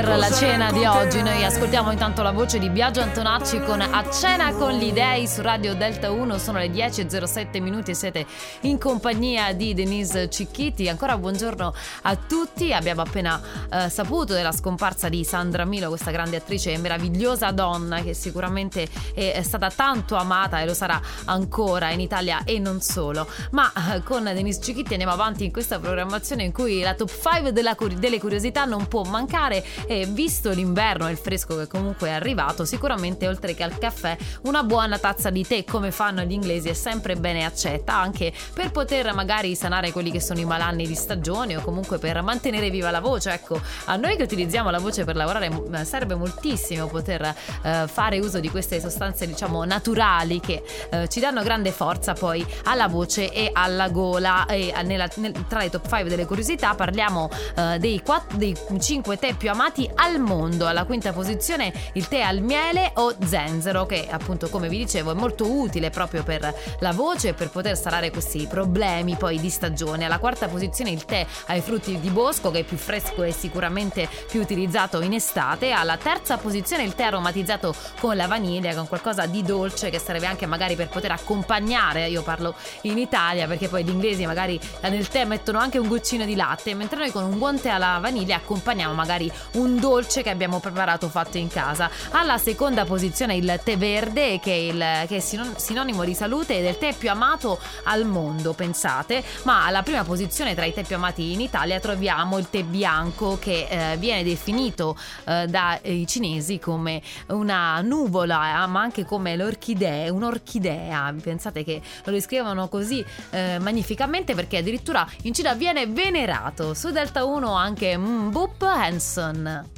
per la cena di oggi. Noi ascoltiamo intanto la voce di Biagio Antonacci con A cena con gli dei su Radio Delta 1. Sono le 10.07 minuti e siete in compagnia di Denise Cicchitti. Ancora buongiorno a tutti. Abbiamo appena eh, saputo della scomparsa di Sandra Milo, questa grande attrice e meravigliosa donna che sicuramente è, è, stata tanto amata e lo sarà ancora in Italia e non solo. Ma eh, con Denise Cicchitti andiamo avanti in questa programmazione in cui la top 5 della, delle curiosità non può mancare e visto l'inverno e il fresco che comunque è arrivato, sicuramente oltre che al caffè una buona tazza di tè come fanno gli inglesi è sempre bene accetta anche per poter magari sanare quelli che sono i malanni di stagione o comunque per mantenere viva la voce. Ecco, a noi che utilizziamo la voce per lavorare serve moltissimo poter eh, fare uso di queste sostanze diciamo naturali che eh, ci danno grande forza poi alla voce e alla gola e nella, nel, tra le top 5 delle curiosità parliamo eh, dei, 4, dei 5 tè più amati al mondo. Alla quinta posizione il tè al miele o zenzero, che appunto come vi dicevo è molto utile proprio per la voce e per poter sanare questi problemi poi di stagione. Alla quarta posizione il tè ai frutti di bosco, che è più fresco e sicuramente più utilizzato in estate. Alla terza posizione il tè aromatizzato con la vaniglia, con qualcosa di dolce che serve anche magari per poter accompagnare. Io parlo in Italia perché poi gli inglesi magari nel tè mettono anche un goccino di latte, mentre noi con un buon tè alla vaniglia accompagniamo magari un dolce che abbiamo preparato fatto in casa. Alla seconda posizione il tè verde che è, il, che è sinonimo di salute ed è il tè più amato al mondo, pensate, ma alla prima posizione tra i tè più amati in Italia troviamo il tè bianco che eh, viene definito eh, dai cinesi come una nuvola, ma anche come l'orchidea, un'orchidea. Pensate che lo descrivono così eh, magnificamente perché addirittura in Cina viene venerato. Su Delta 1 anche Mbup Hanson.